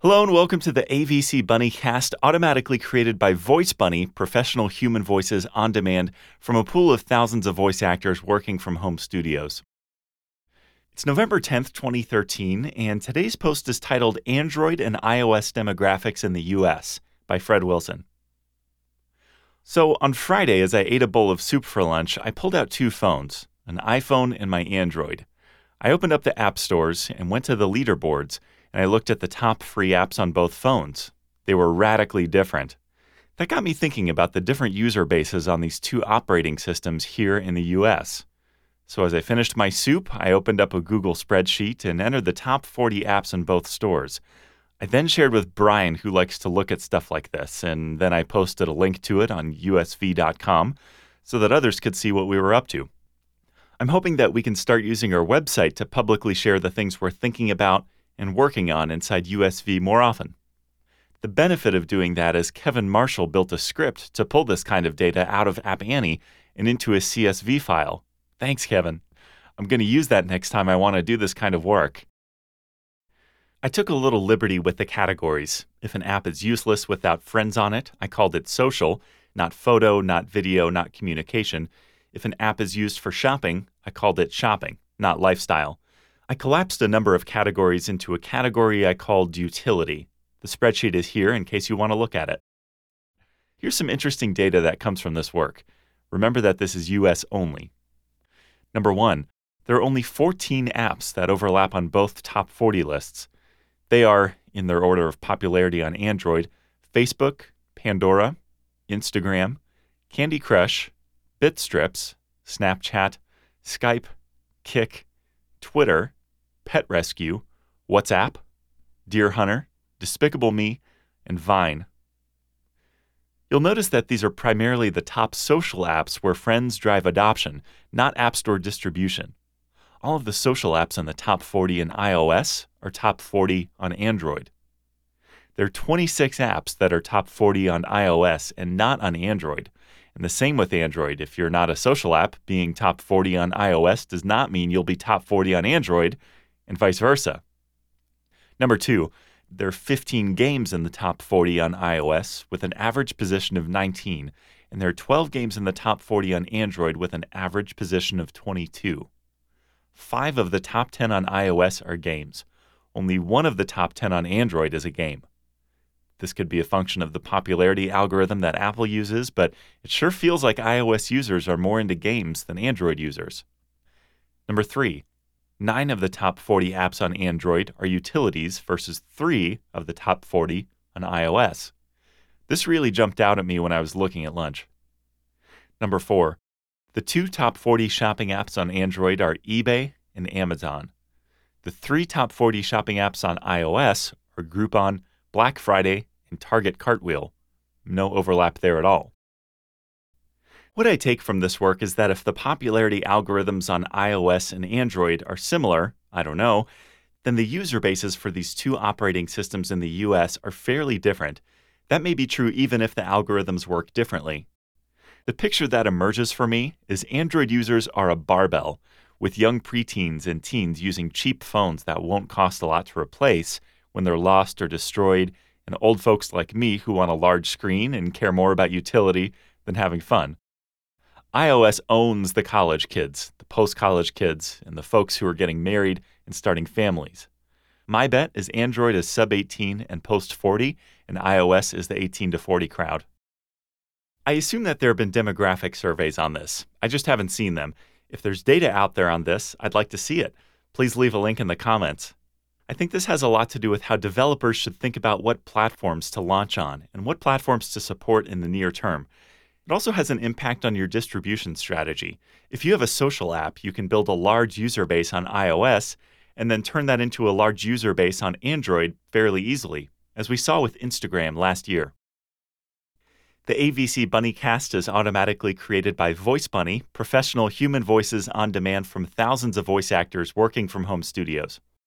Hello and welcome to the AVC Bunny cast, automatically created by Voice Bunny, professional human voices on demand from a pool of thousands of voice actors working from home studios. It's November 10th, 2013, and today's post is titled Android and iOS Demographics in the US by Fred Wilson. So, on Friday, as I ate a bowl of soup for lunch, I pulled out two phones an iPhone and my Android. I opened up the app stores and went to the leaderboards and I looked at the top free apps on both phones. They were radically different. That got me thinking about the different user bases on these two operating systems here in the US. So, as I finished my soup, I opened up a Google spreadsheet and entered the top 40 apps in both stores. I then shared with Brian, who likes to look at stuff like this, and then I posted a link to it on usv.com so that others could see what we were up to. I'm hoping that we can start using our website to publicly share the things we're thinking about and working on inside USV more often. The benefit of doing that is Kevin Marshall built a script to pull this kind of data out of App Annie and into a CSV file. Thanks, Kevin. I'm going to use that next time I want to do this kind of work. I took a little liberty with the categories. If an app is useless without friends on it, I called it social, not photo, not video, not communication. If an app is used for shopping, I called it shopping, not lifestyle. I collapsed a number of categories into a category I called utility. The spreadsheet is here in case you want to look at it. Here's some interesting data that comes from this work. Remember that this is US only. Number one, there are only 14 apps that overlap on both top 40 lists. They are, in their order of popularity on Android, Facebook, Pandora, Instagram, Candy Crush, Bitstrips, Snapchat, Skype, Kik, Twitter, Pet Rescue, WhatsApp, Deer Hunter, Despicable Me, and Vine. You'll notice that these are primarily the top social apps where friends drive adoption, not App Store distribution. All of the social apps on the top 40 in iOS are top 40 on Android. There are 26 apps that are top 40 on iOS and not on Android. And the same with Android. If you're not a social app, being top 40 on iOS does not mean you'll be top 40 on Android and vice versa. Number two, there are 15 games in the top 40 on iOS with an average position of 19, and there are 12 games in the top 40 on Android with an average position of 22. Five of the top 10 on iOS are games. Only one of the top 10 on Android is a game. This could be a function of the popularity algorithm that Apple uses, but it sure feels like iOS users are more into games than Android users. Number three, Nine of the top 40 apps on Android are utilities versus three of the top 40 on iOS. This really jumped out at me when I was looking at lunch. Number four, the two top 40 shopping apps on Android are eBay and Amazon. The three top 40 shopping apps on iOS are Groupon, Black Friday, and Target Cartwheel. No overlap there at all. What I take from this work is that if the popularity algorithms on iOS and Android are similar, I don't know, then the user bases for these two operating systems in the US are fairly different. That may be true even if the algorithms work differently. The picture that emerges for me is Android users are a barbell, with young preteens and teens using cheap phones that won't cost a lot to replace when they're lost or destroyed, and old folks like me who want a large screen and care more about utility than having fun iOS owns the college kids, the post college kids, and the folks who are getting married and starting families. My bet is Android is sub 18 and post 40, and iOS is the 18 to 40 crowd. I assume that there have been demographic surveys on this. I just haven't seen them. If there's data out there on this, I'd like to see it. Please leave a link in the comments. I think this has a lot to do with how developers should think about what platforms to launch on and what platforms to support in the near term. It also has an impact on your distribution strategy. If you have a social app, you can build a large user base on iOS and then turn that into a large user base on Android fairly easily, as we saw with Instagram last year. The AVC Bunny cast is automatically created by Voice Bunny, professional human voices on demand from thousands of voice actors working from home studios.